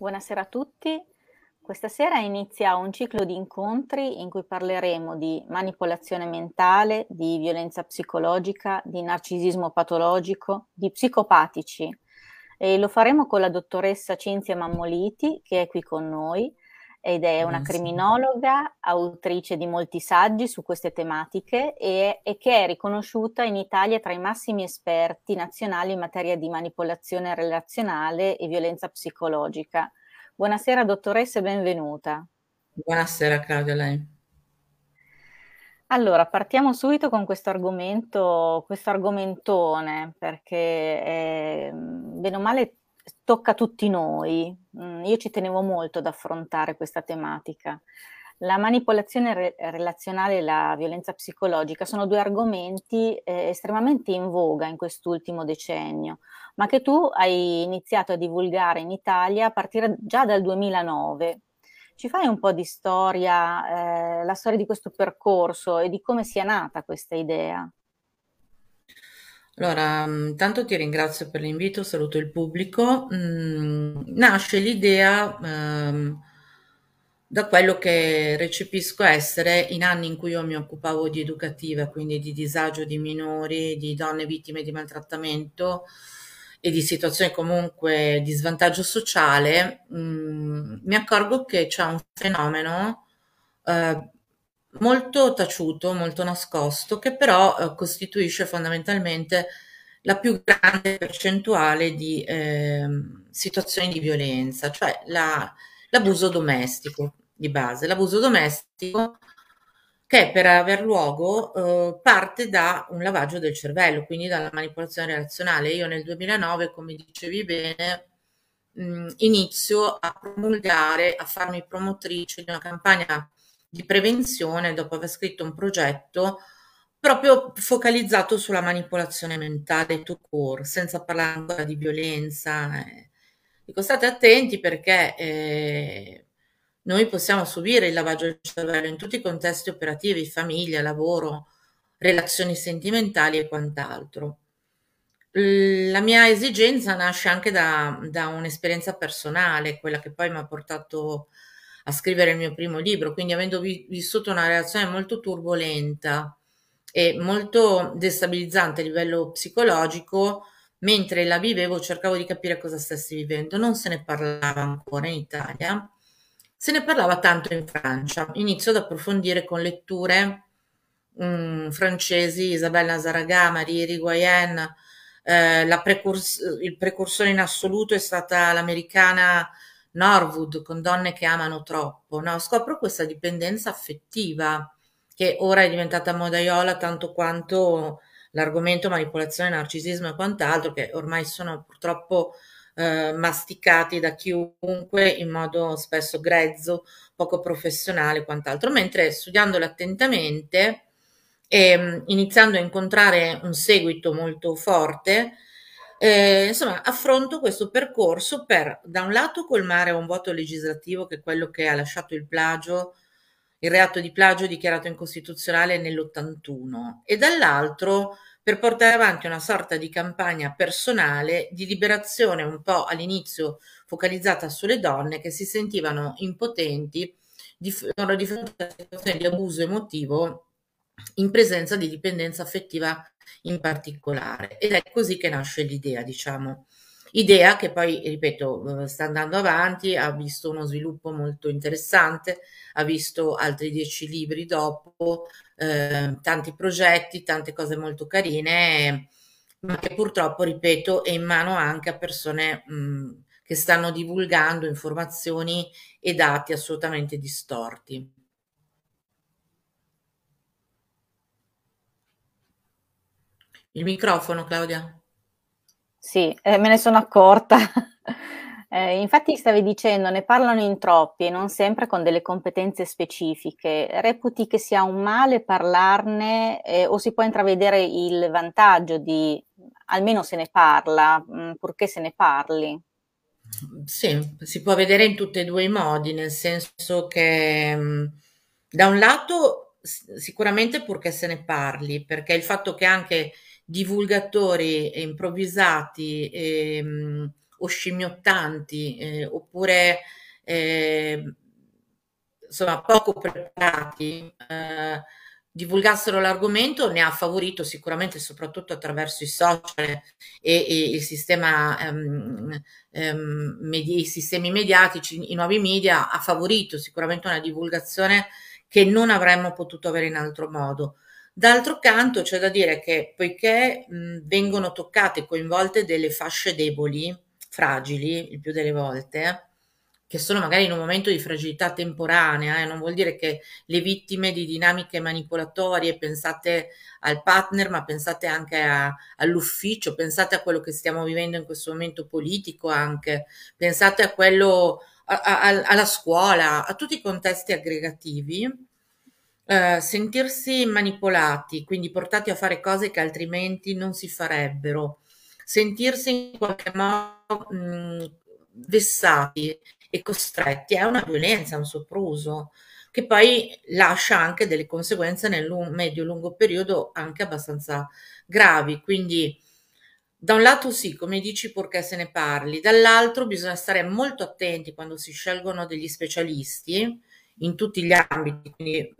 Buonasera a tutti. Questa sera inizia un ciclo di incontri in cui parleremo di manipolazione mentale, di violenza psicologica, di narcisismo patologico, di psicopatici. E lo faremo con la dottoressa Cinzia Mammoliti, che è qui con noi, ed è una criminologa, autrice di molti saggi su queste tematiche e, e, che è riconosciuta in Italia tra i massimi esperti nazionali in materia di manipolazione relazionale e violenza psicologica. Buonasera dottoressa e benvenuta. Buonasera Claudia, lei. Allora, partiamo subito con questo argomento, questo argomentone, perché eh, bene o male tocca a tutti noi. Mm, io ci tenevo molto ad affrontare questa tematica. La manipolazione re- relazionale e la violenza psicologica sono due argomenti eh, estremamente in voga in quest'ultimo decennio, ma che tu hai iniziato a divulgare in Italia a partire già dal 2009. Ci fai un po' di storia, eh, la storia di questo percorso e di come sia nata questa idea? Allora, intanto ti ringrazio per l'invito, saluto il pubblico. Mm, nasce l'idea ehm, da quello che recepisco essere in anni in cui io mi occupavo di educativa, quindi di disagio di minori, di donne vittime di maltrattamento e di situazioni comunque di svantaggio sociale, mm, mi accorgo che c'è un fenomeno eh, molto taciuto, molto nascosto, che però eh, costituisce fondamentalmente la più grande percentuale di eh, situazioni di violenza, cioè la, l'abuso domestico di base. L'abuso domestico che per aver luogo eh, parte da un lavaggio del cervello, quindi dalla manipolazione relazionale. Io nel 2009, come dicevi bene, mh, inizio a promulgare, a farmi promotrice di una campagna di prevenzione dopo aver scritto un progetto proprio focalizzato sulla manipolazione mentale to core, senza parlare ancora di violenza. Eh. Dico, state attenti perché eh, noi possiamo subire il lavaggio del cervello in tutti i contesti operativi, famiglia, lavoro, relazioni sentimentali e quant'altro. La mia esigenza nasce anche da, da un'esperienza personale, quella che poi mi ha portato a scrivere il mio primo libro, quindi avendo vi- vissuto una relazione molto turbolenta e molto destabilizzante a livello psicologico, mentre la vivevo cercavo di capire cosa stessi vivendo. Non se ne parlava ancora in Italia, se ne parlava tanto in Francia. Inizio ad approfondire con letture mh, mm, francesi, Isabelle Nazaraga, Marie Irigoyen, eh, precurs- il precursore in assoluto è stata l'americana Norwood con donne che amano troppo, no? Scopro questa dipendenza affettiva che ora è diventata modaiola tanto quanto l'argomento manipolazione, narcisismo e quant'altro, che ormai sono purtroppo eh, masticati da chiunque in modo spesso grezzo, poco professionale e quant'altro, mentre studiandole attentamente e mm, iniziando a incontrare un seguito molto forte, eh, insomma, affronto questo percorso per, da un lato, colmare un voto legislativo che è quello che ha lasciato il plagio, il reato di plagio dichiarato incostituzionale nell'81, e dall'altro per portare avanti una sorta di campagna personale di liberazione un po' all'inizio focalizzata sulle donne che si sentivano impotenti di, di fronte a situazioni di abuso emotivo in presenza di dipendenza affettiva in particolare. Ed è così che nasce l'idea, diciamo. Idea che poi, ripeto, eh, sta andando avanti, ha visto uno sviluppo molto interessante, ha visto altri dieci libri dopo, eh, tanti progetti, tante cose molto carine, ma che purtroppo, ripeto, è in mano anche a persone mh, che stanno divulgando informazioni e dati assolutamente distorti. Il microfono, Claudia. Sì, eh, me ne sono accorta. Eh, infatti stavi dicendo, ne parlano in troppi e non sempre con delle competenze specifiche. Reputi che sia un male parlarne eh, o si può intravedere il vantaggio di almeno se ne parla, mh, mm, purché se ne parli? Sì, si può vedere in tutti e due i modi, nel senso che mh, mm, da un lato sicuramente purché se ne parli, perché il fatto che anche divulgatori improvvisati e, mh, o scimmiottanti eh, oppure eh, insomma poco preparati eh, divulgassero l'argomento ne ha favorito sicuramente soprattutto attraverso i social e, e il sistema, um, um, medi- i sistemi mediatici, i nuovi media, ha favorito sicuramente una divulgazione che non avremmo potuto avere in altro modo. D'altro canto c'è da dire che poiché mh, vengono toccate e coinvolte delle fasce deboli, fragili, il più delle volte, che sono magari in un momento di fragilità temporanea, eh, non vuol dire che le vittime di dinamiche manipolatorie, pensate al partner, ma pensate anche a, all'ufficio, pensate a quello che stiamo vivendo in questo momento politico anche, pensate a quello, a, a, alla scuola, a tutti i contesti aggregativi. Eh, sentirsi manipolati, quindi portati a fare cose che altrimenti non si farebbero, sentirsi in qualche modo mh, vessati e costretti è una violenza, un sopruso che poi lascia anche delle conseguenze nel medio-lungo periodo anche abbastanza gravi. Quindi da un lato sì, come dici, purché se ne parli, dall'altro bisogna stare molto attenti quando si scelgono degli specialisti in tutti gli ambiti, quindi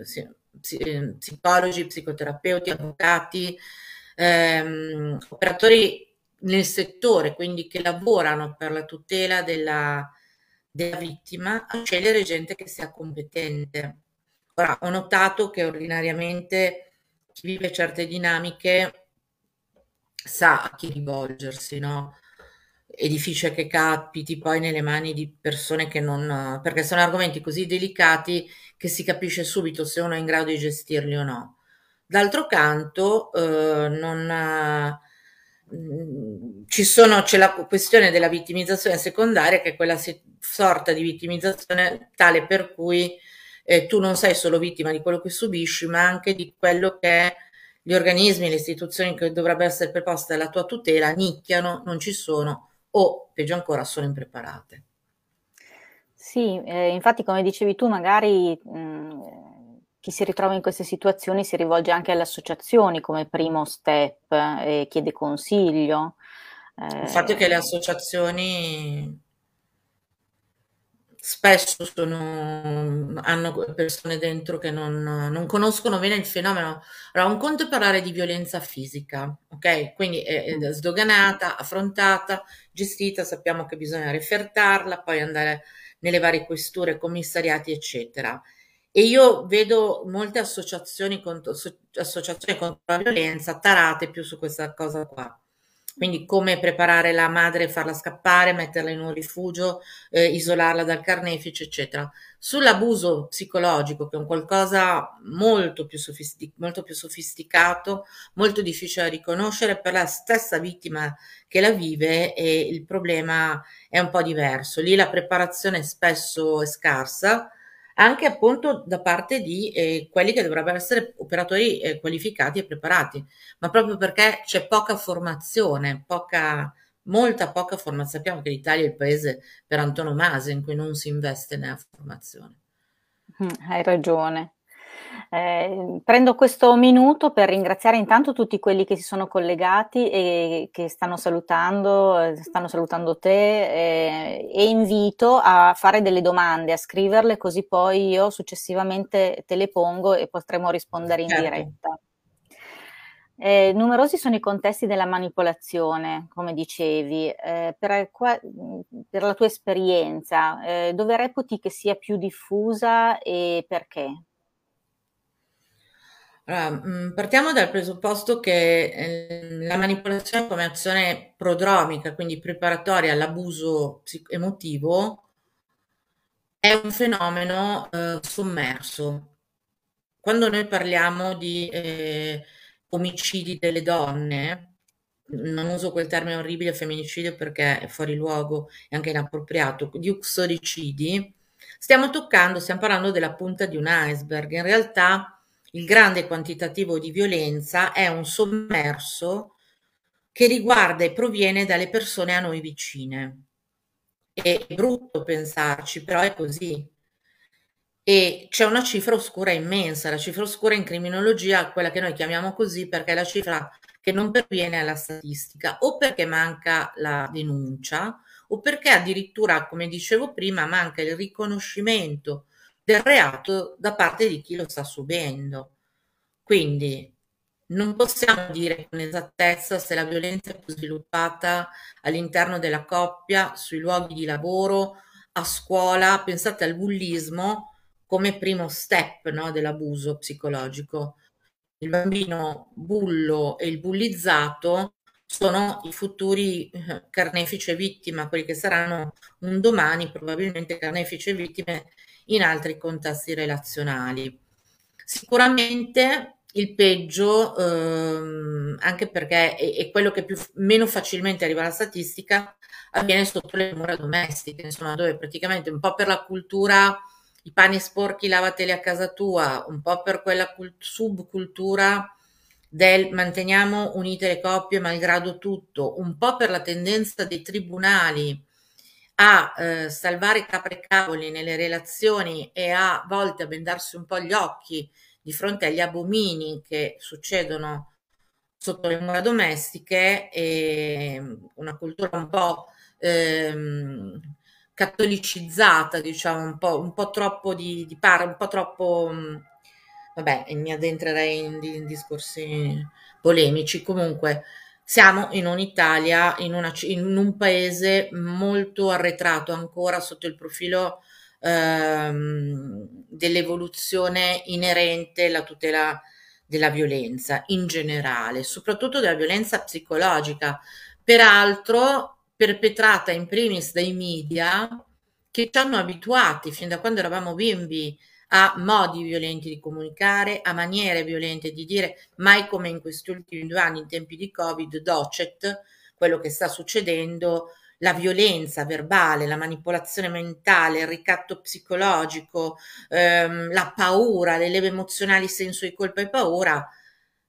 eh, psicologi, psicoterapeuti, avvocati, ehm, operatori nel settore, quindi che lavorano per la tutela della, della vittima a scegliere gente che sia competente. Ora, ho notato che ordinariamente chi vive certe dinamiche sa a chi rivolgersi, no? È difficile che capiti poi nelle mani di persone che non... perché sono argomenti così delicati che si capisce subito se uno è in grado di gestirli o no. D'altro canto, eh, non... Mm, ci sono, c'è la questione della vittimizzazione secondaria che è quella sorta di vittimizzazione tale per cui eh, tu non sei solo vittima di quello che subisci, ma anche di quello che gli organismi, le istituzioni che dovrebbero essere preposte alla tua tutela nicchiano, non ci sono o peggio ancora sono impreparate. Sì, eh, infatti come dicevi tu, magari mh, chi si ritrova in queste situazioni si rivolge anche alle associazioni come primo step e chiede consiglio. Eh, Il fatto è che le associazioni spesso sono, hanno persone dentro che non, non, conoscono bene il fenomeno. Allora, un conto è parlare di violenza fisica, ok? Quindi è, è sdoganata, affrontata, gestita, sappiamo che bisogna refertarla, poi andare nelle varie questure, commissariati, eccetera. E io vedo molte associazioni contro, associazioni contro la violenza tarate più su questa cosa qua quindi come preparare la madre farla scappare, metterla in un rifugio, eh, isolarla dal carnefice, eccetera. Sull'abuso psicologico, che è un qualcosa molto più, sofistic- molto più sofisticato, molto difficile da riconoscere per la stessa vittima che la vive e il problema è un po' diverso. Lì la preparazione spesso è scarsa, anche appunto da parte di eh, quelli che dovrebbero essere operatori eh, qualificati e preparati, ma proprio perché c'è poca formazione, poca, molta poca formazione. Sappiamo che l'Italia è il paese per antonomasia in cui non si investe nella formazione. Mm, hai ragione. Eh, prendo questo minuto per ringraziare intanto tutti quelli che si sono collegati e che stanno salutando, eh, stanno salutando te eh, e invito a fare delle domande, a scriverle così poi io successivamente te le pongo e potremo rispondere in certo. diretta. Eh, numerosi sono i contesti della manipolazione, come dicevi. Eh, per, per, la tua esperienza, eh, dove reputi che sia più diffusa e perché? Allora, mm, partiamo dal presupposto che eh, la manipolazione come azione prodromica, quindi preparatoria all'abuso emotivo, è un fenomeno eh, sommerso. Quando noi parliamo di eh, omicidi delle donne, non uso quel termine orribile femminicidio perché è fuori luogo e anche inappropriato, di uxoricidi, stiamo toccando, stiamo parlando della punta di un iceberg. In realtà il grande quantitativo di violenza è un sommerso che riguarda e proviene dalle persone a noi vicine. È brutto pensarci, però è così. E c'è una cifra oscura immensa, la cifra oscura in criminologia, quella che noi chiamiamo così perché è la cifra che non perviene alla statistica o perché manca la denuncia o perché addirittura, come dicevo prima, manca il riconoscimento del reato da parte di chi lo sta subendo. Quindi non possiamo dire con esattezza se la violenza è più sviluppata all'interno della coppia, sui luoghi di lavoro, a scuola. Pensate al bullismo come primo step no, dell'abuso psicologico. Il bambino bullo e il bullizzato sono i futuri eh, carnefici e vittima, quelli che saranno un domani probabilmente carnefici e vittime in altri contesti relazionali. Sicuramente il peggio, ehm, anche perché è, è quello che più, meno facilmente arriva alla statistica, avviene sotto le mura domestiche, insomma, dove praticamente un po' per la cultura i pani sporchi lavateli a casa tua, un po' per quella cult- subcultura del manteniamo unite le coppie malgrado tutto, un po' per la tendenza dei tribunali a eh, salvare capre cavoli nelle relazioni e a volte a bendarsi un po' gli occhi di fronte agli abomini che succedono sotto le mura domestiche e una cultura un po' ehm, catolicizzata, diciamo, un po', un po troppo di, di par, un po' troppo, vabbè, mi addentrerei in, in discorsi polemici, comunque siamo in un'Italia, in, una, in un paese molto arretrato ancora sotto il profilo ehm, dell'evoluzione inerente alla tutela della violenza in generale, soprattutto della violenza psicologica, peraltro perpetrata in primis dai media che ci hanno abituati fin da quando eravamo bimbi a modi violenti di comunicare, a maniere violente di dire, mai come in questi ultimi due anni, in tempi di Covid, docet, quello che sta succedendo, la violenza verbale, la manipolazione mentale, il ricatto psicologico, ehm, la paura, le leve emozionali, senso di colpa e paura,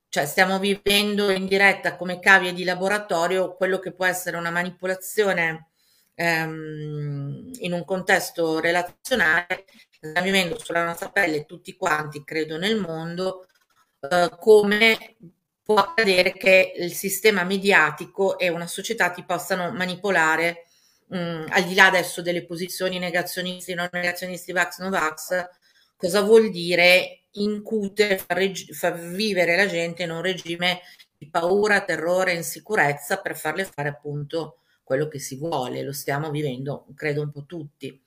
cioè stiamo vivendo in diretta come cavie di laboratorio quello che può essere una manipolazione ehm, in un contesto relazionale, stiamo vivendo sulla nostra pelle tutti quanti, credo, nel mondo, eh, come può accadere che il sistema mediatico e una società ti possano manipolare mh, mm, al di là adesso delle posizioni negazionisti, non negazionisti, vax, no vax, cosa vuol dire incute, far, reg- far vivere la gente in un regime di paura, terrore, insicurezza per farle fare appunto quello che si vuole, lo stiamo vivendo, credo un po' tutti.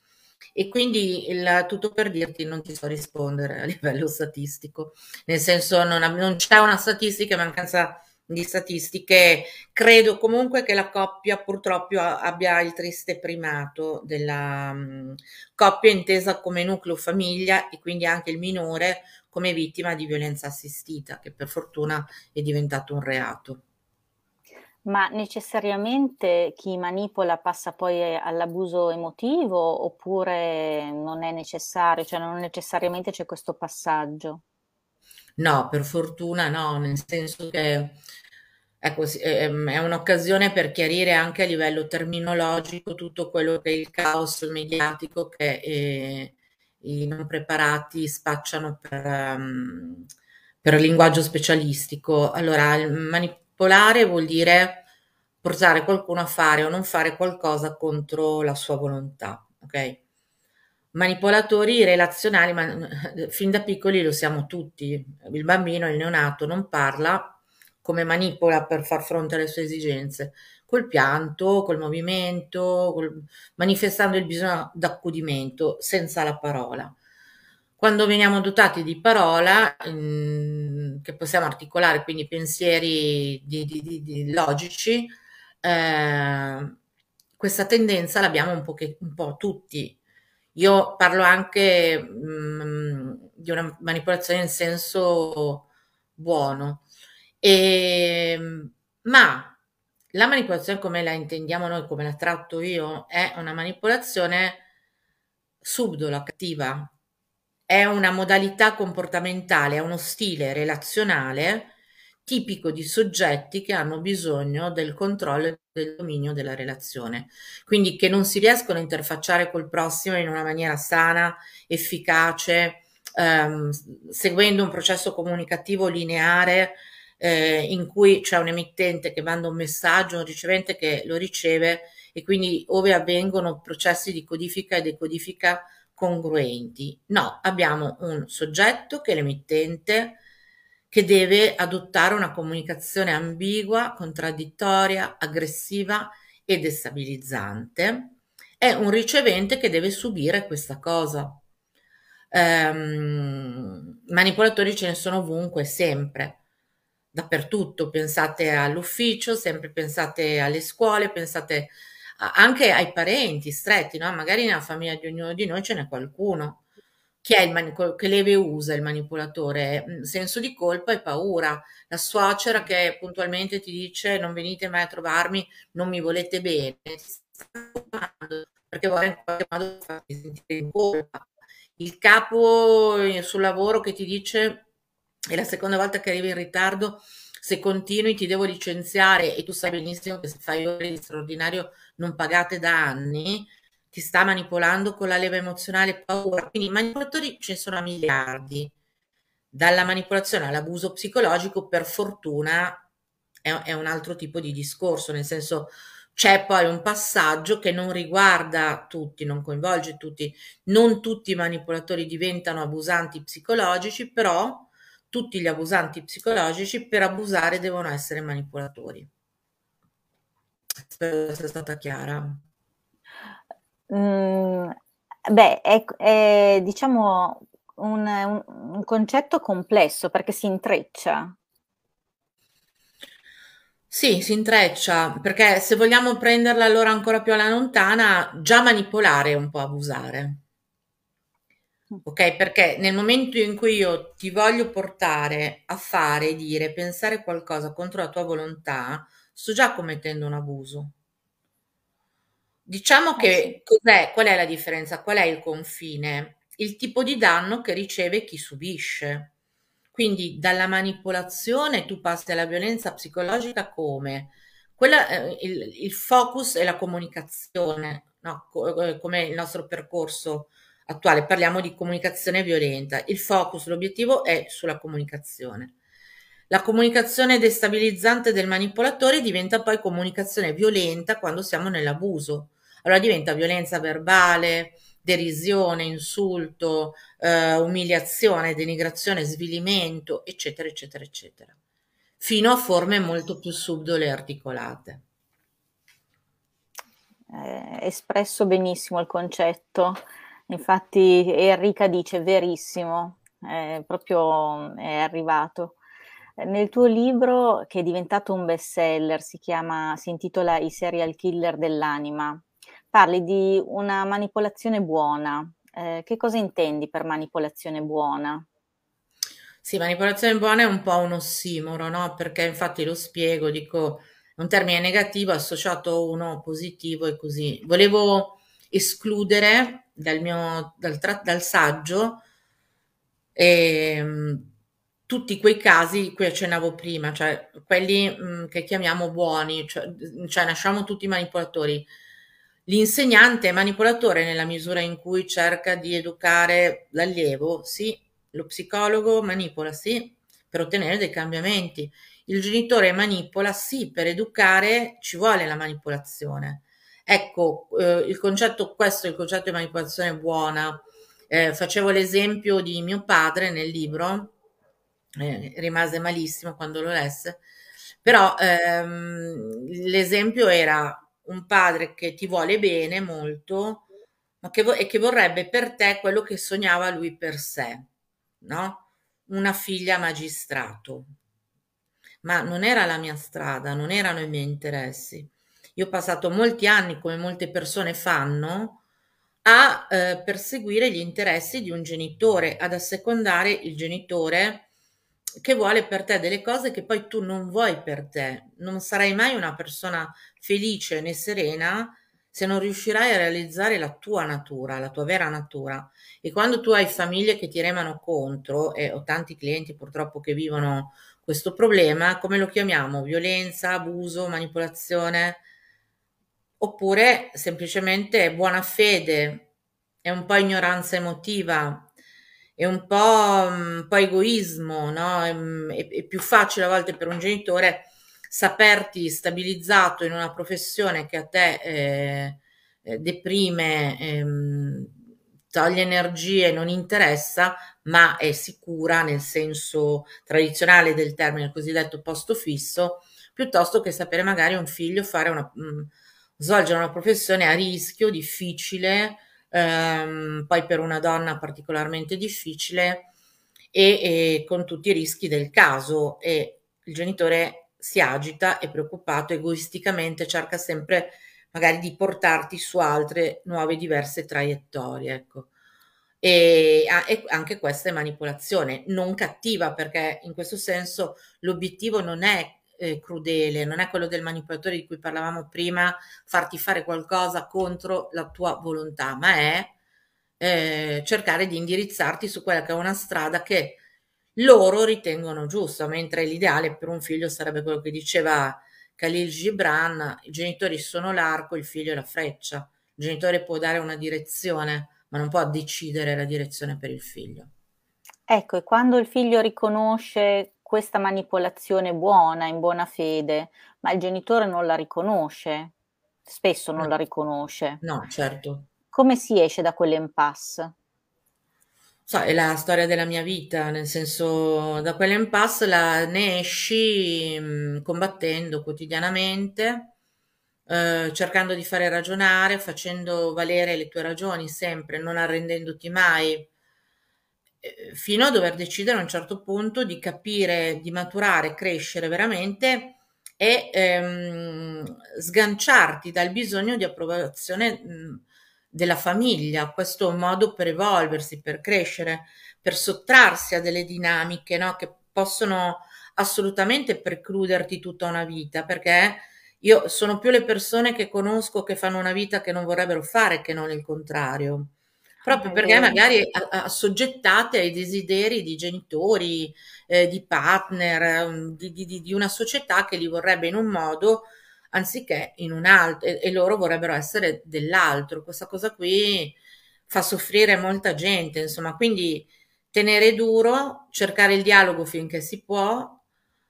E quindi il, tutto per dirti non ti so rispondere a livello statistico, nel senso non, non c'è una statistica, mancanza di statistiche. Credo comunque che la coppia purtroppo abbia il triste primato della um, coppia intesa come nucleo famiglia e quindi anche il minore come vittima di violenza assistita, che per fortuna è diventato un reato. Ma necessariamente chi manipola passa poi all'abuso emotivo oppure non è necessario, cioè non necessariamente c'è questo passaggio? No, per fortuna no, nel senso che ecco, ehm, è un'occasione per chiarire anche a livello terminologico tutto quello che è il caos mediatico che eh, i non preparati spacciano per, um, per linguaggio specialistico. Allora, il manip- Polare vuol dire portare qualcuno a fare o non fare qualcosa contro la sua volontà, ok? Manipolatori relazionali, ma fin da piccoli lo siamo tutti. Il bambino, il neonato, non parla come manipola per far fronte alle sue esigenze, col pianto, col movimento, col, manifestando il bisogno d'accudimento senza la parola. Quando veniamo dotati di parola, mh, che possiamo articolare quindi pensieri di, di, di, logici, eh, questa tendenza l'abbiamo un po', che, un po' tutti. Io parlo anche mh, di una manipolazione in senso buono, e, ma la manipolazione come la intendiamo noi, come la tratto io, è una manipolazione subdola, cattiva, è una modalità comportamentale, è uno stile relazionale tipico di soggetti che hanno bisogno del controllo e del dominio della relazione, quindi che non si riescono a interfacciare col prossimo in una maniera sana, efficace, ehm, seguendo un processo comunicativo lineare eh, in cui c'è un emittente che manda un messaggio, un ricevente che lo riceve e quindi ove avvengono processi di codifica e decodifica congruenti. No, abbiamo un soggetto che è l'emittente che deve adottare una comunicazione ambigua, contraddittoria, aggressiva e destabilizzante. È un ricevente che deve subire questa cosa. Ehm, manipolatori ce ne sono ovunque, sempre, dappertutto. Pensate all'ufficio, sempre pensate alle scuole, pensate anche ai parenti stretti, no? Magari nella famiglia di ognuno di noi ce n'è qualcuno. Chi è il manico- che leve usa il manipolatore? Senso di colpa e paura. La suocera che puntualmente ti dice non venite mai a trovarmi, non mi volete bene, perché vuole in qualche modo farti sentire in colpa. Il capo eh, sul lavoro che ti dice è la seconda volta che arrivi in ritardo, se continui ti devo licenziare e tu sai benissimo che se fai ore di straordinario non pagate da anni, ti sta manipolando con la leva emozionale paura. Quindi i manipolatori ce ne sono a miliardi. Dalla manipolazione all'abuso psicologico, per fortuna, è, è un altro tipo di discorso, nel senso c'è poi un passaggio che non riguarda tutti, non coinvolge tutti, non tutti i manipolatori diventano abusanti psicologici, però tutti gli abusanti psicologici per abusare devono essere manipolatori. Spero di essere stata chiara. Mm, beh, è, è diciamo un, un, un concetto complesso perché si intreccia. Sì, si intreccia, perché se vogliamo prenderla allora ancora più alla lontana, già manipolare è un po' abusare. Ok? Perché nel momento in cui io ti voglio portare a fare, dire, pensare qualcosa contro la tua volontà, sto già commettendo un abuso. Diciamo che eh sì. cos'è, qual è la differenza? Qual è il confine? Il tipo di danno che riceve chi subisce. Quindi dalla manipolazione tu passi alla violenza psicologica come? Quella, eh, il, il, focus è la comunicazione, no? Eh, come il nostro percorso attuale, parliamo di comunicazione violenta. Il focus, l'obiettivo è sulla comunicazione. La comunicazione destabilizzante del manipolatore diventa poi comunicazione violenta quando siamo nell'abuso. Allora diventa violenza verbale, derisione, insulto, eh, umiliazione, denigrazione, svilimento, eccetera, eccetera, eccetera, fino a forme molto più subdole e articolate. Eh, espresso benissimo il concetto, infatti Enrica dice verissimo, è proprio è arrivato. Nel tuo libro, che è diventato un bestseller, si chiama, si intitola I serial killer dell'anima, parli di una manipolazione buona. Eh, che cosa intendi per manipolazione buona? Sì, manipolazione buona è un po' un ossimoro, no? Perché infatti lo spiego, dico, un termine negativo associato a uno positivo e così. Volevo escludere dal mio dal, tra, dal saggio eh, tutti quei casi cui accennavo prima, cioè quelli mh, mm, che chiamiamo buoni, cioè, cioè nasciamo tutti manipolatori L'insegnante è manipolatore nella misura in cui cerca di educare l'allievo, sì, lo psicologo manipola, sì, per ottenere dei cambiamenti. Il genitore manipola, sì, per educare ci vuole la manipolazione. Ecco, eh, il concetto, questo è il concetto di manipolazione buona. Eh, facevo l'esempio di mio padre nel libro, eh, rimase malissimo quando lo lesse, però ehm, l'esempio era un padre che ti vuole bene molto, ma che vo- e che vorrebbe per te quello che sognava lui per sé, no? Una figlia magistrato. Ma non era la mia strada, non erano i miei interessi. Io ho passato molti anni, come molte persone fanno, a eh, perseguire gli interessi di un genitore, ad assecondare il genitore che vuole per te delle cose che poi tu non vuoi per te. Non sarai mai una persona felice né serena se non riuscirai a realizzare la tua natura, la tua vera natura. E quando tu hai famiglie che ti remano contro, e ho tanti clienti purtroppo che vivono questo problema, come lo chiamiamo? Violenza, abuso, manipolazione? Oppure semplicemente buona fede, è un po' ignoranza emotiva, è un po', un po egoismo, no? È, è, più facile a volte per un genitore saperti stabilizzato in una professione che a te eh, eh, deprime, ehm, toglie energie, non interessa, ma è sicura nel senso tradizionale del termine, il cosiddetto posto fisso, piuttosto che sapere magari un figlio fare una, mh, mm, svolgere una professione a rischio, difficile, ehm, poi per una donna particolarmente difficile e, e con tutti i rischi del caso e il genitore si agita, è preoccupato, egoisticamente cerca sempre magari di portarti su altre nuove diverse traiettorie, ecco. E, anche questa è manipolazione, non cattiva, perché in questo senso l'obiettivo non è eh, crudele, non è quello del manipolatore di cui parlavamo prima, farti fare qualcosa contro la tua volontà, ma è eh, cercare di indirizzarti su quella che è una strada che loro ritengono giusta, mentre l'ideale per un figlio sarebbe quello che diceva Khalil Gibran, i genitori sono l'arco, il figlio è la freccia. Il genitore può dare una direzione, ma non può decidere la direzione per il figlio. Ecco, e quando il figlio riconosce questa manipolazione buona, in buona fede, ma il genitore non la riconosce, spesso non no. la riconosce. No, certo. Come si esce da quell'impasse? So, è la storia della mia vita, nel senso, da quell'impasse la, ne esci mh, mm, combattendo quotidianamente, eh, cercando di fare ragionare, facendo valere le tue ragioni sempre, non arrendendoti mai, eh, fino a dover decidere a un certo punto di capire, di maturare, crescere veramente e ehm, sganciarti dal bisogno di approvazione mh, della famiglia, questo è un modo per evolversi, per crescere, per sottrarsi a delle dinamiche no? che possono assolutamente precluderti tutta una vita, perché io sono più le persone che conosco che fanno una vita che non vorrebbero fare che non il contrario. Proprio ah, perché magari assoggettate ai desideri di genitori, eh, di partner, di, di, di una società che li vorrebbe in un modo anziché in un altro e, e loro vorrebbero essere dell'altro. Questa cosa qui fa soffrire molta gente, insomma, quindi tenere duro, cercare il dialogo finché si può,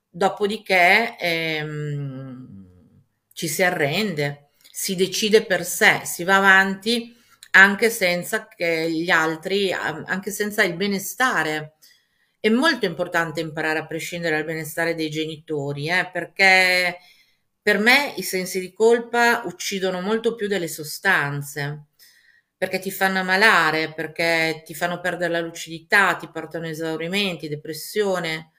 dopodiché ehm, ci si arrende, si decide per sé, si va avanti anche senza che gli altri, anche senza il benestare. È molto importante imparare a prescindere dal benestare dei genitori, eh, perché per me i sensi di colpa uccidono molto più delle sostanze, perché ti fanno ammalare, perché ti fanno perdere la lucidità, ti portano esaurimenti, depressione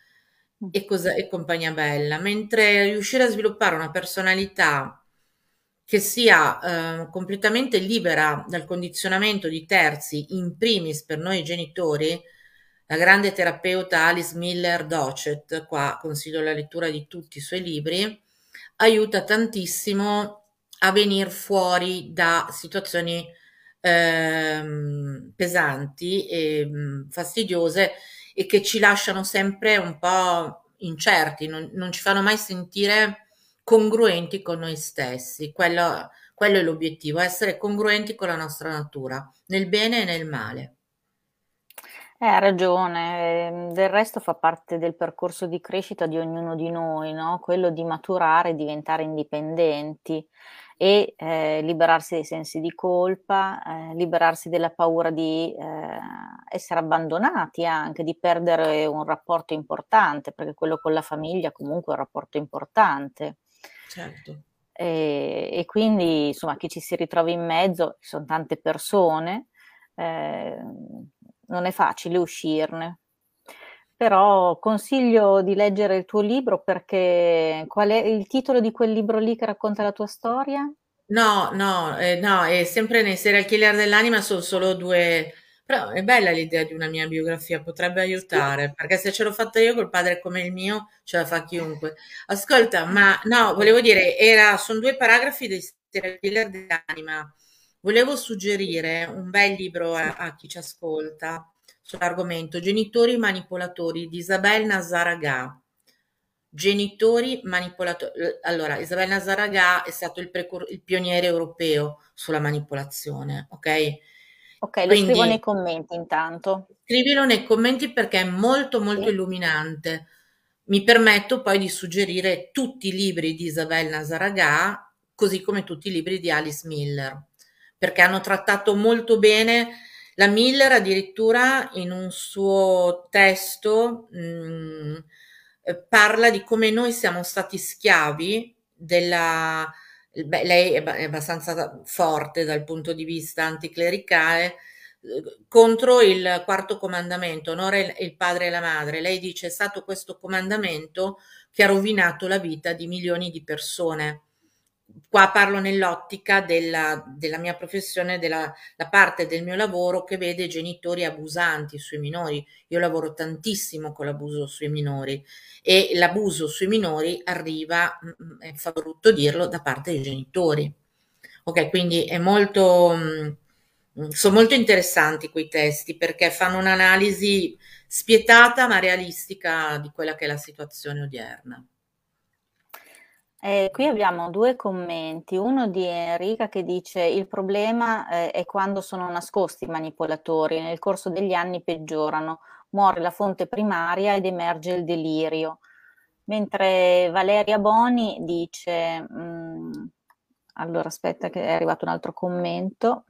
e, cosa, e compagnia bella. Mentre riuscire a sviluppare una personalità che sia eh, completamente libera dal condizionamento di terzi, in primis per noi genitori, la grande terapeuta Alice Miller Docet, qua consiglio la lettura di tutti i suoi libri, aiuta tantissimo a venire fuori da situazioni ehm, pesanti e mm, fastidiose e che ci lasciano sempre un po' incerti, non, non, ci fanno mai sentire congruenti con noi stessi. Quello, quello è l'obiettivo, essere congruenti con la nostra natura, nel bene e nel male. Eh, ha ragione, ehm, del resto fa parte del percorso di crescita di ognuno di noi, no? Quello di maturare, diventare indipendenti e eh, liberarsi dai sensi di colpa, eh, liberarsi della paura di eh, essere abbandonati anche, di perdere un rapporto importante, perché quello con la famiglia comunque è un rapporto importante. Certo. E, e quindi, insomma, chi ci si ritrova in mezzo, ci sono tante persone, eh, non è facile uscirne. Però consiglio di leggere il tuo libro perché qual è il titolo di quel libro lì che racconta la tua storia? No, no, eh, no, è sempre nei serial killer dell'anima sono solo due. Però è bella l'idea di una mia biografia, potrebbe aiutare, perché se ce l'ho fatta io col padre come il mio, ce la fa chiunque. Ascolta, ma no, volevo dire, era, sono due paragrafi dei serial killer dell'anima Volevo suggerire un bel libro a, a chi ci ascolta sull'argomento Genitori manipolatori di Isabel Nazaragà. Genitori manipolatori. Allora, Isabel Nazaragà è stato il, precur- il pioniere europeo sulla manipolazione, ok? Ok, lo Quindi, scrivo nei commenti intanto. Scrivilo nei commenti perché è molto molto sì. illuminante mi permetto poi di suggerire tutti i libri di Isabel Nazaragà, così come tutti i libri di Alice Miller, perché hanno trattato molto bene la Miller addirittura in un suo testo mh, mm, parla di come noi siamo stati schiavi della... Beh, lei è abbastanza forte dal punto di vista anticlericale, contro il quarto comandamento, onore il padre e la madre. Lei dice è stato questo comandamento che ha rovinato la vita di milioni di persone. Qua parlo nell'ottica della, della mia professione, della parte del mio lavoro che vede genitori abusanti sui minori. Io lavoro tantissimo con l'abuso sui minori e l'abuso sui minori arriva, mm, mm, fa brutto dirlo, da parte dei genitori. Ok, quindi è molto Mm, sono molto interessanti quei testi perché fanno un'analisi spietata ma realistica di quella che è la situazione odierna. Eh, qui abbiamo due commenti, uno di Enrica che dice il problema eh, è quando sono nascosti i manipolatori, nel corso degli anni peggiorano, muore la fonte primaria ed emerge il delirio. Mentre Valeria Boni dice, mh, mm, allora aspetta che è arrivato un altro commento,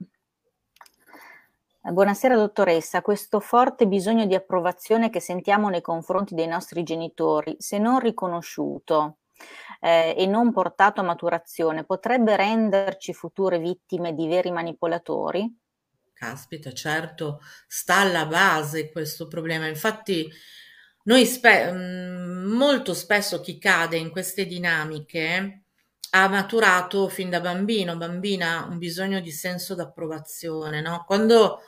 Buonasera dottoressa, questo forte bisogno di approvazione che sentiamo nei confronti dei nostri genitori, se non riconosciuto eh, e non portato a maturazione, potrebbe renderci future vittime di veri manipolatori? Caspita, certo, sta alla base questo problema. Infatti, noi spe- mm, molto spesso chi cade in queste dinamiche ha maturato fin da bambino, bambina, un bisogno di senso d'approvazione, no? Quando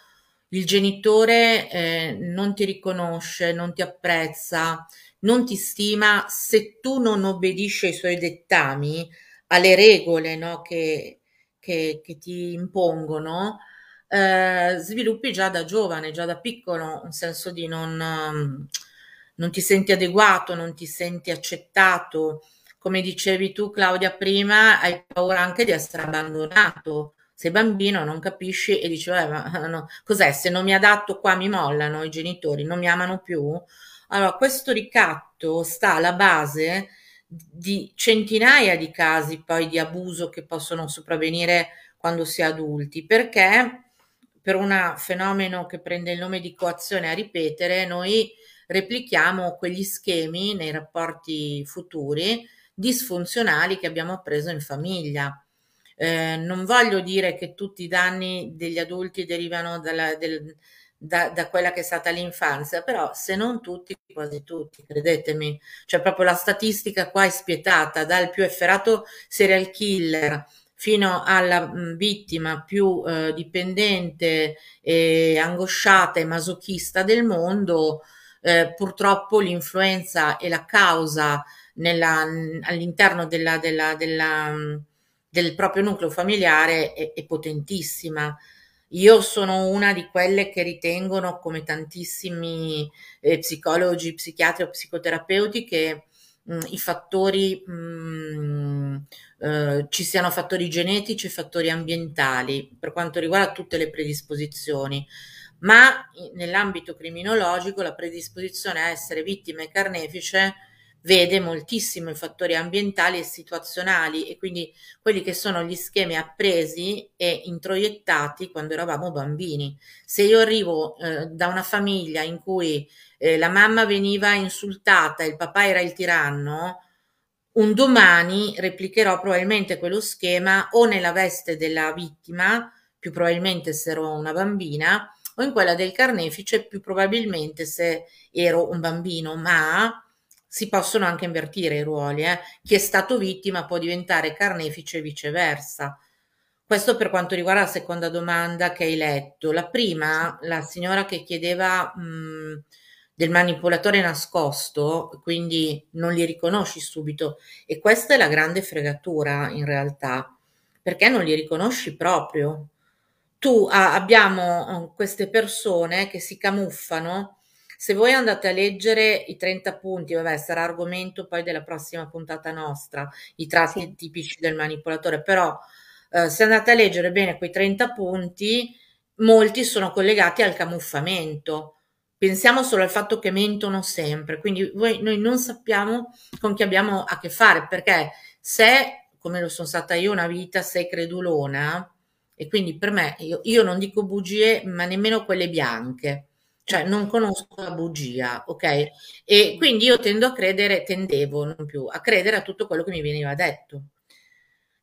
il genitore eh, non ti riconosce, non ti apprezza, non ti stima se tu non obbedisci ai suoi dettami, alle regole no, che, che, che, ti impongono, eh, sviluppi già da giovane, già da piccolo, un senso di non, um, non ti senti adeguato, non ti senti accettato. Come dicevi tu, Claudia, prima, hai paura anche di essere abbandonato sei bambino, non capisci e dici, ma no, cos'è? Se non mi adatto qua mi mollano i genitori, non mi amano più. Allora, questo ricatto sta alla base di centinaia di casi poi di abuso che possono sopravvenire quando si è adulti, perché per un fenomeno che prende il nome di coazione a ripetere, noi replichiamo quegli schemi nei rapporti futuri disfunzionali che abbiamo appreso in famiglia. Eh, non voglio dire che tutti i danni degli adulti derivano dalla, del, da, da, quella che è stata l'infanzia, però se non tutti, quasi tutti, credetemi, cioè proprio la statistica qua è spietata, dal più efferato serial killer fino alla vittima più eh, dipendente e angosciata e masochista del mondo, eh, purtroppo l'influenza e la causa nella, all'interno della, della, della del proprio nucleo familiare è, è potentissima. Io sono una di quelle che ritengono, come tantissimi eh, psicologi, psichiatri o psicoterapeuti, che mh, mm, i fattori, mh, mm, eh, ci siano fattori genetici e fattori ambientali per quanto riguarda tutte le predisposizioni. Ma nell'ambito criminologico la predisposizione a essere vittima e carnefice vede moltissimo i fattori ambientali e situazionali e quindi quelli che sono gli schemi appresi e introiettati quando eravamo bambini. Se io arrivo eh, da una famiglia in cui eh, la mamma veniva insultata e il papà era il tiranno, un domani replicherò probabilmente quello schema o nella veste della vittima, più probabilmente se ero una bambina, o in quella del carnefice, più probabilmente se ero un bambino, ma si possono anche invertire i ruoli, eh? chi è stato vittima può diventare carnefice e viceversa. Questo per quanto riguarda la seconda domanda che hai letto. La prima, la signora che chiedeva mh, del manipolatore nascosto, quindi non li riconosci subito. E questa è la grande fregatura in realtà, perché non li riconosci proprio. Tu ah, abbiamo queste persone che si camuffano se voi andate a leggere i 30 punti, vabbè, sarà argomento poi della prossima puntata nostra, i tratti sì. tipici del manipolatore, però eh, se andate a leggere bene quei 30 punti, molti sono collegati al camuffamento. pensiamo solo al fatto che mentono sempre, quindi voi, noi non sappiamo con chi abbiamo a che fare, perché se, come lo sono stata io una vita, sei credulona, e quindi per me, io, io non dico bugie, ma nemmeno quelle bianche, cioè non conosco la bugia, ok? E quindi io tendo a credere, tendevo non più, a credere a tutto quello che mi veniva detto.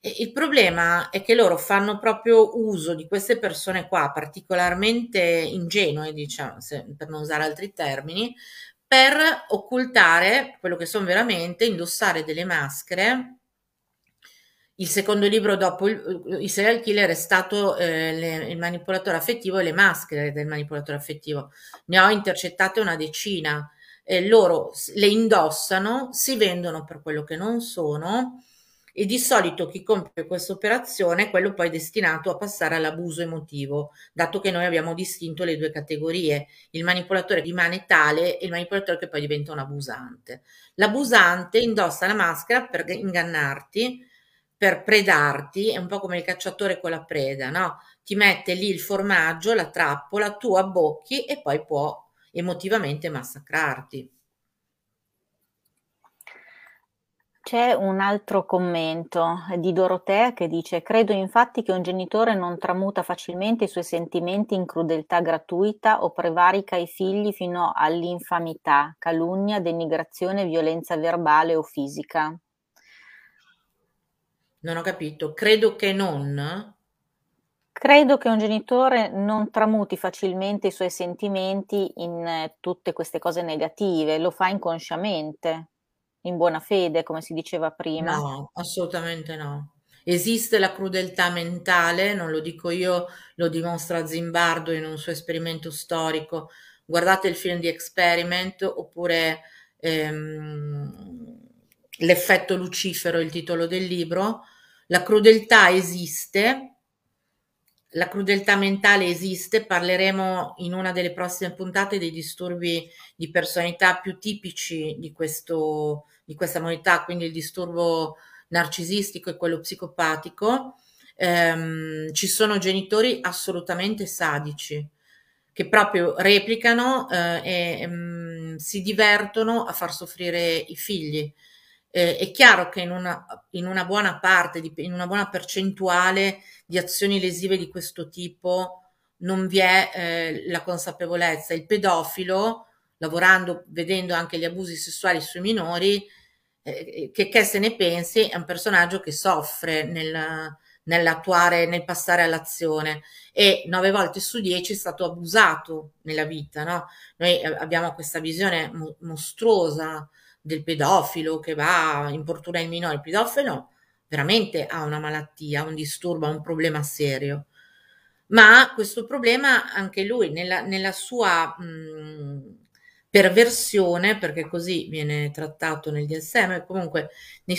E il problema è che loro fanno proprio uso di queste persone qua, particolarmente ingenue, diciamo, se, per non usare altri termini, per occultare quello che sono veramente, indossare delle maschere. Il secondo libro dopo il, il serial killer è stato eh, le, il manipolatore affettivo e le maschere del manipolatore affettivo. Ne ho intercettate una decina. E loro le indossano, si vendono per quello che non sono e di solito chi compie questa operazione è quello poi destinato a passare all'abuso emotivo, dato che noi abbiamo distinto le due categorie, il manipolatore rimane tale e il manipolatore che poi diventa un abusante. L'abusante indossa la maschera per ingannarti, per predarti, è un po' come il cacciatore con la preda, no? Ti mette lì il formaggio, la trappola, tu abbocchi e poi può emotivamente massacrarti. C'è un altro commento di Dorotea che dice: Credo infatti che un genitore non tramuta facilmente i suoi sentimenti in crudeltà gratuita o prevarica i figli fino all'infamità, calunnia, denigrazione, violenza verbale o fisica. Non ho capito. Credo che non. Credo che un genitore non tramuti facilmente i suoi sentimenti in eh, tutte queste cose negative, lo fa inconsciamente in buona fede, come si diceva prima. No, assolutamente no. Esiste la crudeltà mentale, non lo dico io, lo dimostra Zimbardo in un suo esperimento storico. Guardate il film di Experiment oppure ehm, L'effetto Lucifero, il titolo del libro. La crudeltà esiste, la crudeltà mentale esiste, parleremo in una delle prossime puntate dei disturbi di personalità più tipici di questo di questa modalità, quindi il disturbo narcisistico e quello psicopatico, ehm, ci sono genitori assolutamente sadici che proprio replicano eh, e ehm, si divertono a far soffrire i figli. Eh, è chiaro che in una, in una buona parte, di, in una buona percentuale di azioni lesive di questo tipo non vi è eh, la consapevolezza. Il pedofilo lavorando, vedendo anche gli abusi sessuali sui minori, eh, che, che, se ne pensi, è un personaggio che soffre nel, nell'attuare, nel passare all'azione e nove volte su dieci è stato abusato nella vita, no? Noi eh, abbiamo questa visione mo- mostruosa del pedofilo che va, importuna il minore, il pedofilo veramente ha una malattia, un disturbo, un problema serio. Ma questo problema anche lui nella, nella sua mh, perversione, perché così viene trattato nel DSM, comunque nel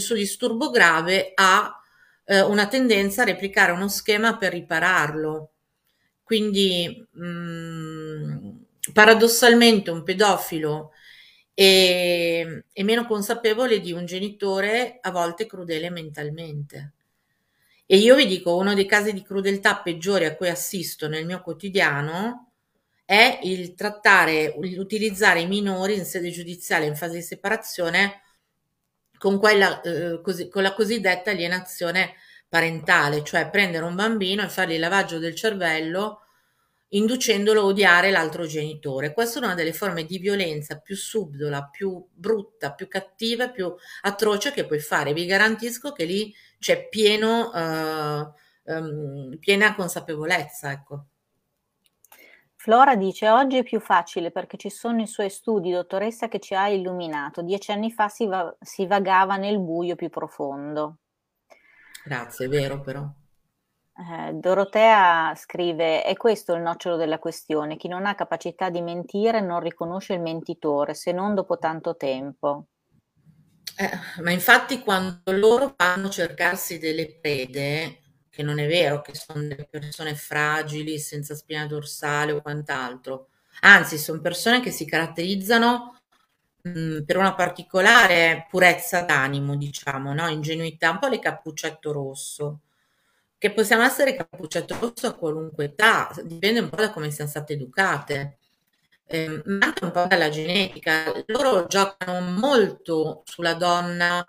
suo disturbo grave ha eh, una tendenza a replicare uno schema per ripararlo. Quindi mh, mm, paradossalmente un pedofilo è, è meno consapevole di un genitore a volte crudele mentalmente. E io vi dico, uno dei casi di crudeltà peggiori a cui assisto nel mio quotidiano è il trattare, utilizzare i minori in sede giudiziale in fase di separazione con, quella, eh, così, con la cosiddetta alienazione parentale, cioè prendere un bambino e fargli il lavaggio del cervello inducendolo a odiare l'altro genitore. Questa è una delle forme di violenza più subdola, più brutta, più cattiva, più atroce che puoi fare. Vi garantisco che lì c'è pieno, uh, um, piena consapevolezza. Ecco. Flora dice: Oggi è più facile perché ci sono i suoi studi, dottoressa, che ci ha illuminato. Dieci anni fa si, va- si vagava nel buio più profondo. Grazie, è vero però. Eh, Dorotea scrive: È questo il nocciolo della questione. Chi non ha capacità di mentire non riconosce il mentitore, se non dopo tanto tempo. Eh, ma infatti, quando loro vanno a cercarsi delle prede, che non è vero che sono delle persone fragili, senza spina dorsale o quant'altro. Anzi, sono persone che si caratterizzano mh, per una particolare purezza d'animo, diciamo, no? ingenuità, un po' le cappuccetto rosso, che possiamo essere cappuccetto rosso a qualunque età, dipende un po' da come siamo state educate. eh, ma anche un po' dalla genetica. Loro giocano molto sulla donna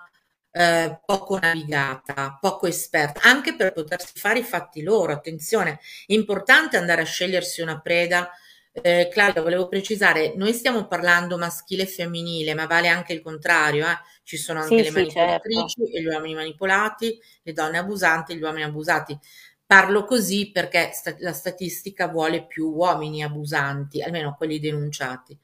eh, poco navigata, poco esperta, anche per potersi fare i fatti loro. Attenzione, è importante andare a scegliersi una preda. Eh, Claudia, volevo precisare, noi stiamo parlando maschile e femminile, ma vale anche il contrario, eh? ci sono anche Sì, le sì, manipolatrici certo. e gli uomini manipolati, le donne abusanti e gli uomini abusati. Parlo così perché sta- la statistica vuole più uomini abusanti, almeno quelli denunciati.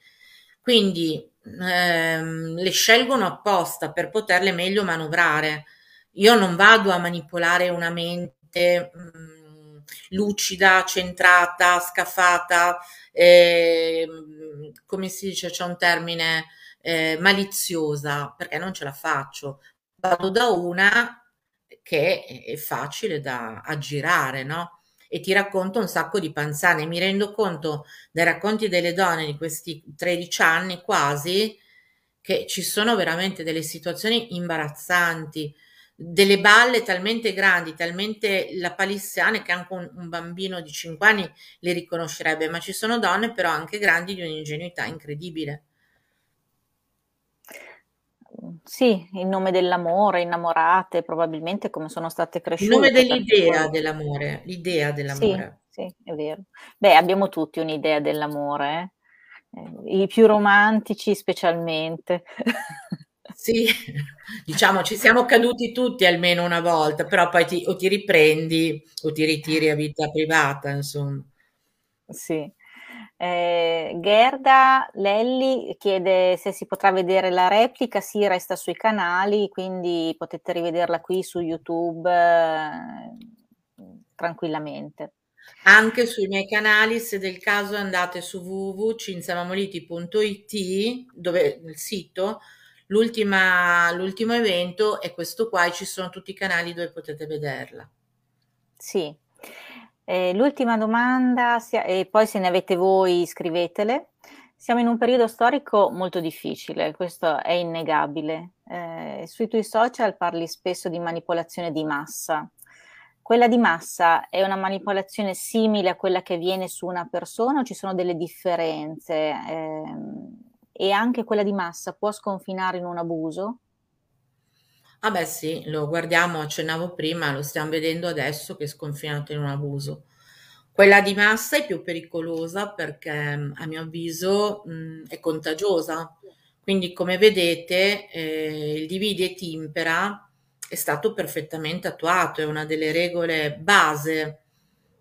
Quindi ehm, le scelgono apposta per poterle meglio manovrare. Io non vado a manipolare una mente mh, lucida, centrata, scafata, ehm, come si dice, c'è un termine eh, maliziosa, perché non ce la faccio. Vado da una che è facile da aggirare, no? E ti racconto un sacco di panzane. Mi rendo conto dai racconti delle donne di questi 13 anni quasi che ci sono veramente delle situazioni imbarazzanti, delle balle talmente grandi, talmente lapalissiane che anche un, un bambino di 5 anni le riconoscerebbe, ma ci sono donne però anche grandi di un'ingenuità incredibile. Sì, in nome dell'amore, innamorate, probabilmente come sono state Il nome cresciute, perché dell'idea poi dell'amore, l'idea sì, dell'amore. sì, è vero. Beh, abbiamo tutti un'idea dell'amore, eh? Eh, I più romantici specialmente. Sì, diciamo ci siamo caduti tutti almeno una volta, però poi ti, o ti riprendi o ti ritiri a vita privata, insomma. Sì. Eh, Gerda Lelli chiede se si potrà vedere la replica, sì, resta sui canali, quindi potete rivederla qui su YouTube eh, tranquillamente. Anche sui miei canali, se del caso andate su www.cinzamamoliti.it, dove il sito, l'ultima, l'ultimo evento è questo qua e ci sono tutti i canali dove potete vederla. Sì. Eh, l'ultima domanda, e poi se ne avete voi scrivetele. Siamo in un periodo storico molto difficile, questo è innegabile. Eh, sui tuoi social parli spesso di manipolazione di massa. Quella di massa è una manipolazione simile a quella che avviene su una persona o ci sono delle differenze? Ehm, e anche quella di massa può sconfinare in un abuso? Ah beh sì, lo guardiamo, accennavo prima, lo stiamo vedendo adesso che è sconfinato in un abuso. Quella di massa è più pericolosa perché a mio avviso mh, è contagiosa. Quindi come vedete eh, il divide e timpera è stato perfettamente attuato, è una delle regole base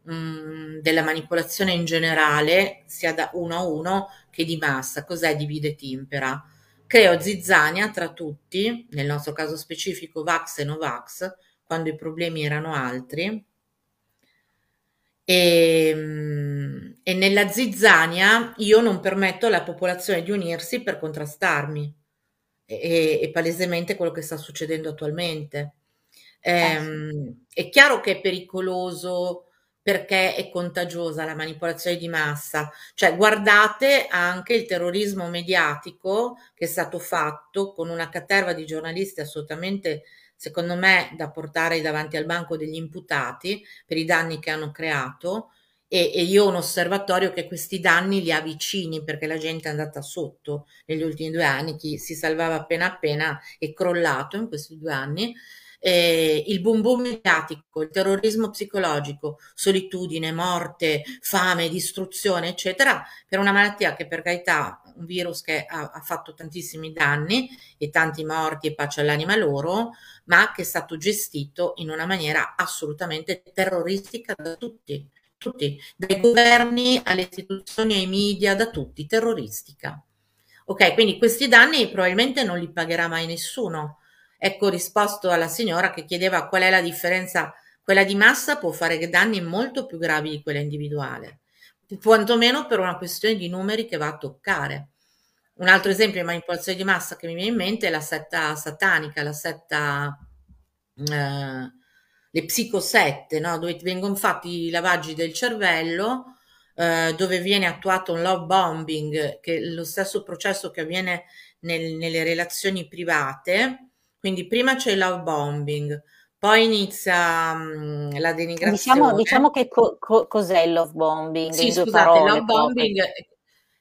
mh, della manipolazione in generale, sia da uno a uno che di massa. Cos'è divide e timpera? Creo zizzania tra tutti, nel nostro caso specifico Vax e Novax, quando i problemi erano altri, e, e nella zizzania io non permetto alla popolazione di unirsi per contrastarmi. E, e palesemente quello che sta succedendo attualmente. Eh. Ehm, è chiaro che è pericoloso perché è contagiosa la manipolazione di massa, cioè guardate anche il terrorismo mediatico che è stato fatto con una caterva di giornalisti assolutamente, secondo me, da portare davanti al banco degli imputati per i danni che hanno creato. E, e io ho un osservatorio che questi danni li ha vicini perché la gente è andata sotto negli ultimi due anni, chi si salvava appena appena è crollato in questi due anni eh, il boom boom mediatico, il terrorismo psicologico, solitudine, morte, fame, distruzione, eccetera, per una malattia che per carità, un virus che ha, ha fatto tantissimi danni e tanti morti e pace all'anima loro, ma che è stato gestito in una maniera assolutamente terroristica da tutti, tutti, dai governi alle istituzioni, ai media, da tutti, terroristica. Ok, quindi questi danni probabilmente non li pagherà mai nessuno Ecco, risposto alla signora che chiedeva qual è la differenza, quella di massa può fare danni molto più gravi di quella individuale, quantomeno per una questione di numeri che va a toccare. Un altro esempio di manipolazione di massa che mi viene in mente è la setta satanica, la setta, eh, le psicosette, no? dove vengono fatti i lavaggi del cervello, eh, dove viene attuato un love bombing, che è lo stesso processo che avviene nel, nelle relazioni private, quindi prima c'è il love bombing, poi inizia mh, la Diciamo, denigrazione. diciamo che co- co- cos'è il love bombing Sì, scusate, il parole love proprio. bombing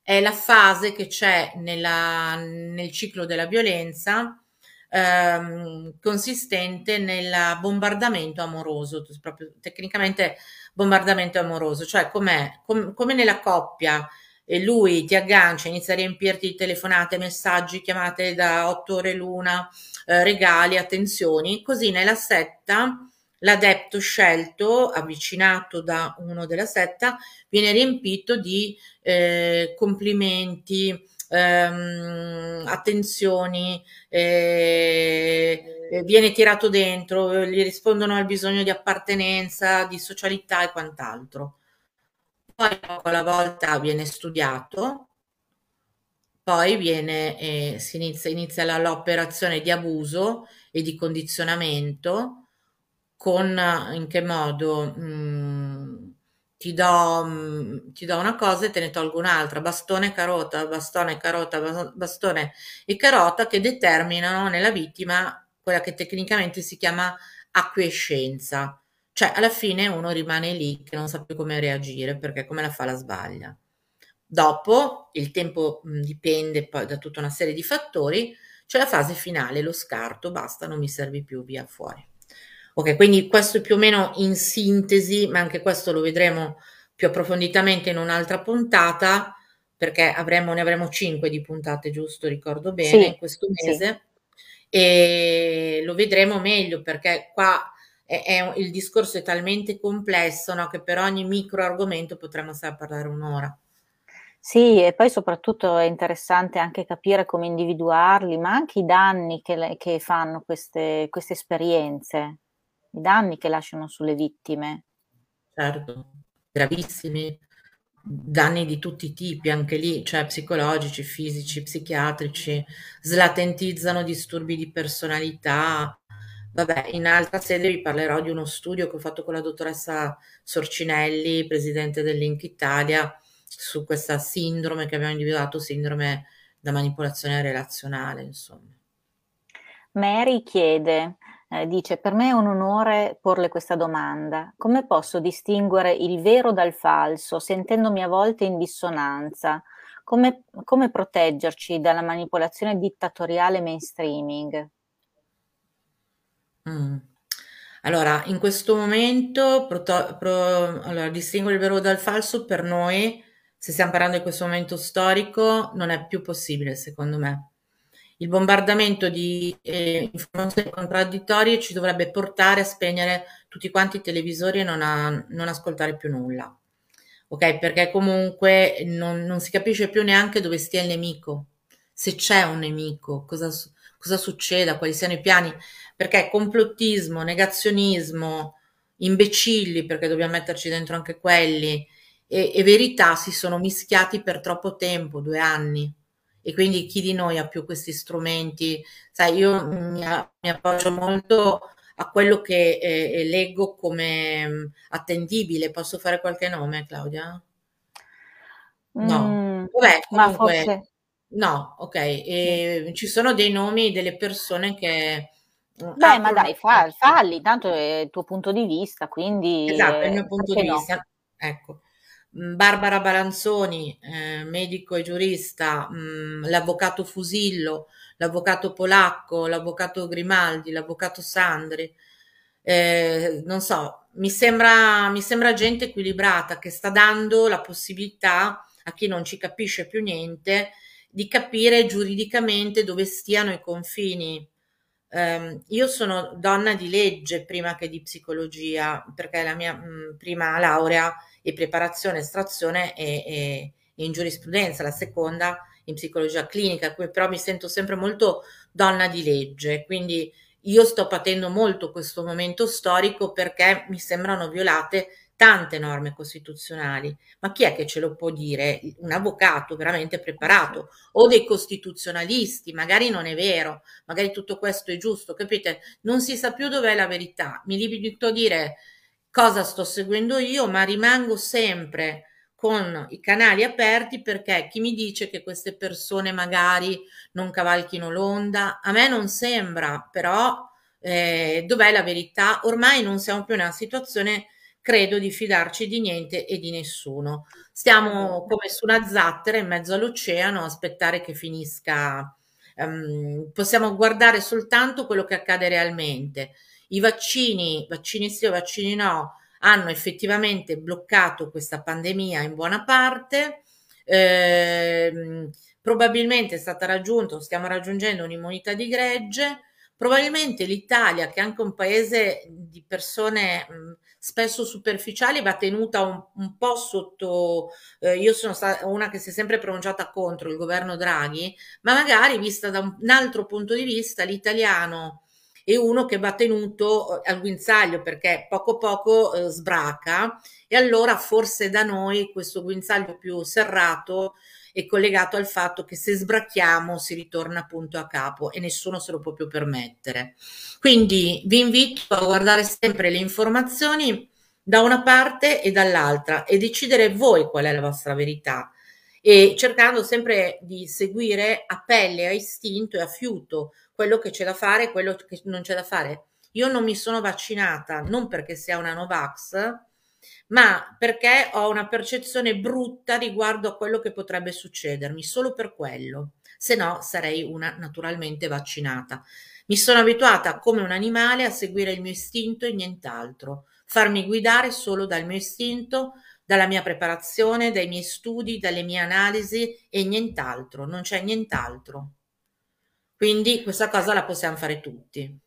è la fase che c'è nella, nel ciclo della violenza ehm, consistente nel bombardamento amoroso, proprio tecnicamente bombardamento amoroso, cioè com'è, com, come nella coppia e lui ti aggancia, inizia a riempirti di telefonate, messaggi, chiamate da otto ore l'una, eh, regali, attenzioni, così nella setta l'adepto scelto, avvicinato da uno della setta, viene riempito di eh, complimenti, ehm, attenzioni, eh, viene tirato dentro, gli rispondono al bisogno di appartenenza, di socialità e quant'altro. Poi poco alla volta viene studiato, poi viene, eh, si inizia, inizia l'operazione di abuso e di condizionamento con in che modo mh, mm, ti, do, mh, mm, ti do una cosa e te ne tolgo un'altra, bastone, carota, bastone, carota, bastone e carota che determinano nella vittima quella che tecnicamente si chiama acquiescenza. Cioè, alla fine uno rimane lì che non sa più come reagire perché come la fa la sbaglia. Dopo, il tempo mh, dipende poi da tutta una serie di fattori, c'è la fase finale, lo scarto, basta, non mi servi più, via fuori. Ok, quindi questo è più o meno in sintesi, ma anche questo lo vedremo più approfonditamente in un'altra puntata, perché avremo, ne avremo cinque di puntate, giusto? Ricordo bene, sì, in questo mese. Sì. E lo vedremo meglio perché qua è, è, il discorso è talmente complesso no, che per ogni micro argomento potremmo stare a parlare un'ora. Sì, e poi soprattutto è interessante anche capire come individuarli, ma anche i danni che, che fanno queste, queste esperienze i danni che lasciano sulle vittime. Certo, gravissimi, danni di tutti i tipi, anche lì, cioè psicologici, fisici, psichiatrici, slatentizzano disturbi di personalità. Vabbè, in altra sede vi parlerò di uno studio che ho fatto con la dottoressa Sorcinelli, presidente dell'Inc Italia, su questa sindrome che abbiamo individuato, sindrome da manipolazione relazionale, insomma. Mary chiede, eh, dice, per me è un onore porle questa domanda. Come posso distinguere il vero dal falso, sentendomi a volte in dissonanza? Come, come proteggerci dalla manipolazione dittatoriale mainstreaming? Mm. Allora, in questo momento, proto- pro- allora, distinguere il vero dal falso per noi, se stiamo parlando di questo momento storico, non è più possibile, secondo me il bombardamento di eh, informazioni contraddittorie ci dovrebbe portare a spegnere tutti quanti i televisori e non, a, non ascoltare più nulla. Ok? Perché comunque non, non, si capisce più neanche dove stia il nemico, se c'è un nemico, cosa, cosa succeda, quali siano i piani. Perché complottismo, negazionismo, imbecilli, perché dobbiamo metterci dentro anche quelli, e, e verità si sono mischiati per troppo tempo, due anni e quindi chi di noi ha più questi strumenti? Sai, io mi, appoggio molto a quello che eh, leggo come mm, attendibile. Posso fare qualche nome, Claudia? No. Mm, Vabbè, comunque, forse... no, ok. E ci sono dei nomi delle persone che... Mm, Beh, ma dai, fa, falli, tanto è il tuo punto di vista, quindi... Esatto, è il mio punto di no? vista. Ecco. Mm, Barbara Balanzoni, eh, medico e giurista, mh, mm, l'avvocato Fusillo, l'avvocato Polacco, l'avvocato Grimaldi, l'avvocato Sandri, eh, non so, mi sembra, mi sembra gente equilibrata che sta dando la possibilità a chi non ci capisce più niente di capire giuridicamente dove stiano i confini. Eh, io sono donna di legge prima che di psicologia, perché la mia mh, mm, prima laurea e preparazione, estrazione e, e in giurisprudenza, la seconda in psicologia clinica, però mi sento sempre molto donna di legge, quindi io sto patendo molto questo momento storico perché mi sembrano violate tante norme costituzionali, ma chi è che ce lo può dire? Un avvocato veramente preparato o dei costituzionalisti, magari non è vero, magari tutto questo è giusto, capite? Non si sa più dov'è la verità. Mi limito a dire cosa sto seguendo io, ma rimango sempre con i canali aperti perché chi mi dice che queste persone magari non cavalchino l'onda, a me non sembra, però eh, dov'è la verità? Ormai non siamo più in una situazione credo di fidarci di niente e di nessuno. Stiamo come su una zattera in mezzo all'oceano a aspettare che finisca. Um, possiamo guardare soltanto quello che accade realmente. I vaccini, vaccini sì o vaccini no, hanno effettivamente bloccato questa pandemia in buona parte. Eh, probabilmente è stata raggiunta, stiamo raggiungendo un'immunità di gregge. Probabilmente l'Italia, che è anche un paese di persone mh, spesso superficiali, va tenuta un, un po' sotto. Eh, io sono stata una che si è sempre pronunciata contro il governo Draghi, ma magari vista da un, un altro punto di vista, l'italiano e uno che va tenuto eh, al guinzaglio perché poco poco eh, sbraca e allora forse da noi questo guinzaglio più serrato è collegato al fatto che se sbracchiamo si ritorna appunto a capo e nessuno se lo può più permettere. Quindi vi invito a guardare sempre le informazioni da una parte e dall'altra e decidere voi qual è la vostra verità e cercando sempre di seguire a pelle, a istinto e a fiuto quello che c'è da fare e quello che non c'è da fare. Io non mi sono vaccinata non perché sia una Novax, ma perché ho una percezione brutta riguardo a quello che potrebbe succedermi, solo per quello. Se no, sarei una naturalmente vaccinata. Mi sono abituata come un animale a seguire il mio istinto e nient'altro, farmi guidare solo dal mio istinto, dalla mia preparazione, dai miei studi, dalle mie analisi e nient'altro, non c'è nient'altro. Quindi questa cosa la possiamo fare tutti.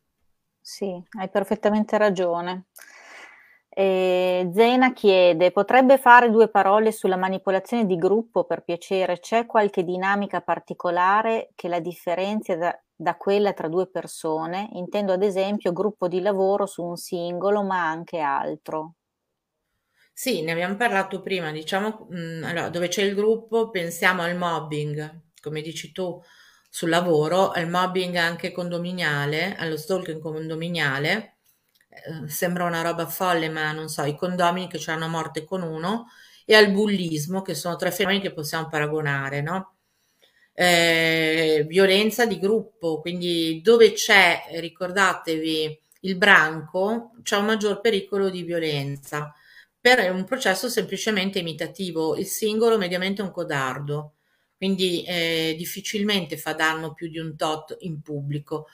Sì, hai perfettamente ragione. E Zena chiede, potrebbe fare due parole sulla manipolazione di gruppo per piacere? C'è qualche dinamica particolare che la differenzia da, da quella tra due persone? Intendo ad esempio gruppo di lavoro su un singolo, ma anche altro. Sì, ne abbiamo parlato prima, diciamo, mh, mm, allora, dove c'è il gruppo pensiamo al mobbing, come dici tu, sul lavoro, al mobbing anche condominiale, allo stalking condominiale, eh, sembra una roba folle, ma non so, i condomini che hanno morte con uno, e al bullismo, che sono tre fenomeni che possiamo paragonare, no? Eh, violenza di gruppo, quindi dove c'è, ricordatevi, il branco, c'è un maggior pericolo di violenza. Per un processo semplicemente imitativo, il singolo mediamente è un codardo, quindi eh, difficilmente fa danno più di un tot in pubblico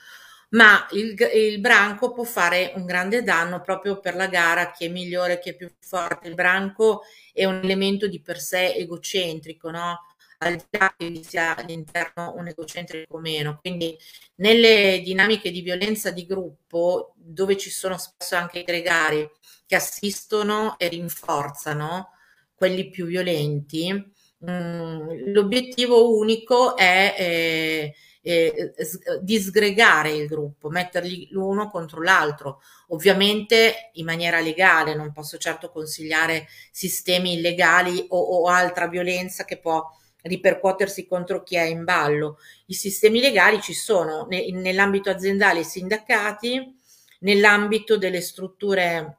ma il, il, branco può fare un grande danno proprio per la gara, chi è migliore, chi è più forte. Il branco è un elemento di per sé egocentrico, no? Al di là che vi sia all'interno un egocentrico o meno. Quindi nelle dinamiche di violenza di gruppo, dove ci sono spesso anche i gregari che assistono e rinforzano quelli più violenti, mh, mm, l'obiettivo unico è... Eh, eh, disgregare il gruppo, metterli l'uno contro l'altro, ovviamente in maniera legale, non posso certo consigliare sistemi illegali o, o altra violenza che può ripercuotersi contro chi è in ballo. I sistemi legali ci sono ne, nell'ambito aziendale i sindacati, nell'ambito delle strutture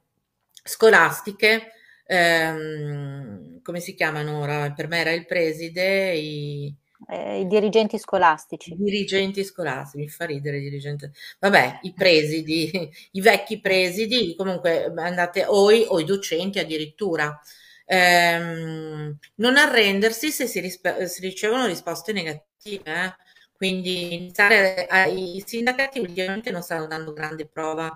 scolastiche, ehm, come si chiamano ora? Per me era il preside, i, eh, i dirigenti scolastici. I dirigenti scolastici, mi fa ridere i dirigenti. Vabbè, i presidi, i vecchi presidi, comunque andate o i, o i docenti addirittura. Ehm, non arrendersi se si, rispe- si ricevono risposte negative. Eh? Quindi iniziare a, i sindacati ultimamente non stanno dando grande prova.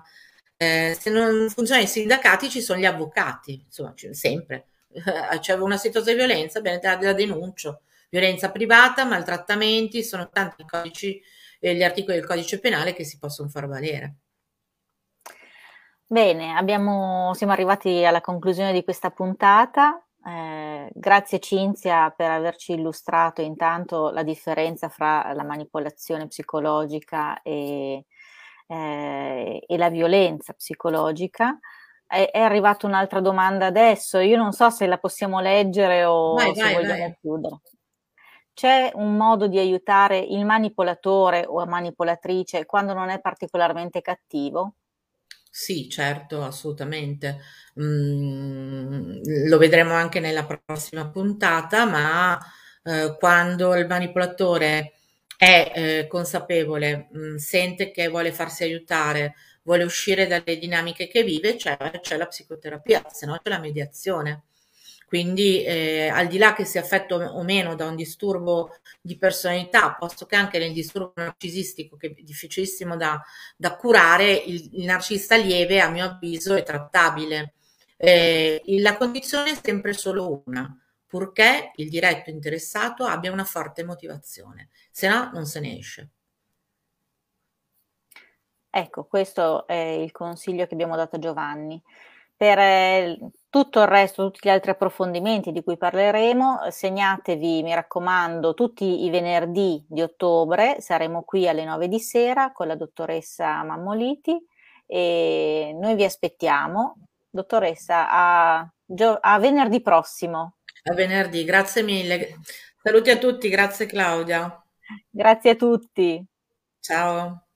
Eh, se non funzionano i sindacati ci sono gli avvocati, insomma, sempre. c'è una situazione di violenza, bene, la denuncio violenza privata, maltrattamenti, sono tanti i codici, eh, gli articoli del codice penale che si possono far valere. Bene, abbiamo, siamo arrivati alla conclusione di questa puntata. Eh, grazie Cinzia per averci illustrato intanto la differenza fra la manipolazione psicologica e, eh, e la violenza psicologica. È, è, arrivata un'altra domanda adesso, io non so se la possiamo leggere o vai, se vai, vogliamo vai. chiudere. C'è un modo di aiutare il manipolatore o manipolatrice quando non è particolarmente cattivo? Sì, certo, assolutamente. Mm, lo vedremo anche nella prossima puntata, ma eh, quando il manipolatore è eh, consapevole, mh, mm, sente che vuole farsi aiutare, vuole uscire dalle dinamiche che vive, c'è, c'è la psicoterapia, se no c'è la mediazione. Quindi eh, al di là che sia affetto o meno da un disturbo di personalità, posto che anche nel disturbo narcisistico, che è difficilissimo da, da curare, il, il, narcisista lieve, a mio avviso, è trattabile. Eh, la condizione è sempre solo una, purché il diretto interessato abbia una forte motivazione, se no non se ne esce. Ecco, questo è il consiglio che abbiamo dato a Giovanni. Per eh, tutto il resto, tutti gli altri approfondimenti di cui parleremo, segnatevi, mi raccomando, tutti i venerdì di ottobre, saremo qui alle 9 di sera con la dottoressa Mammoliti e noi vi aspettiamo. Dottoressa, a, a venerdì prossimo. A venerdì, grazie mille. Saluti a tutti, grazie Claudia. Grazie a tutti. Ciao.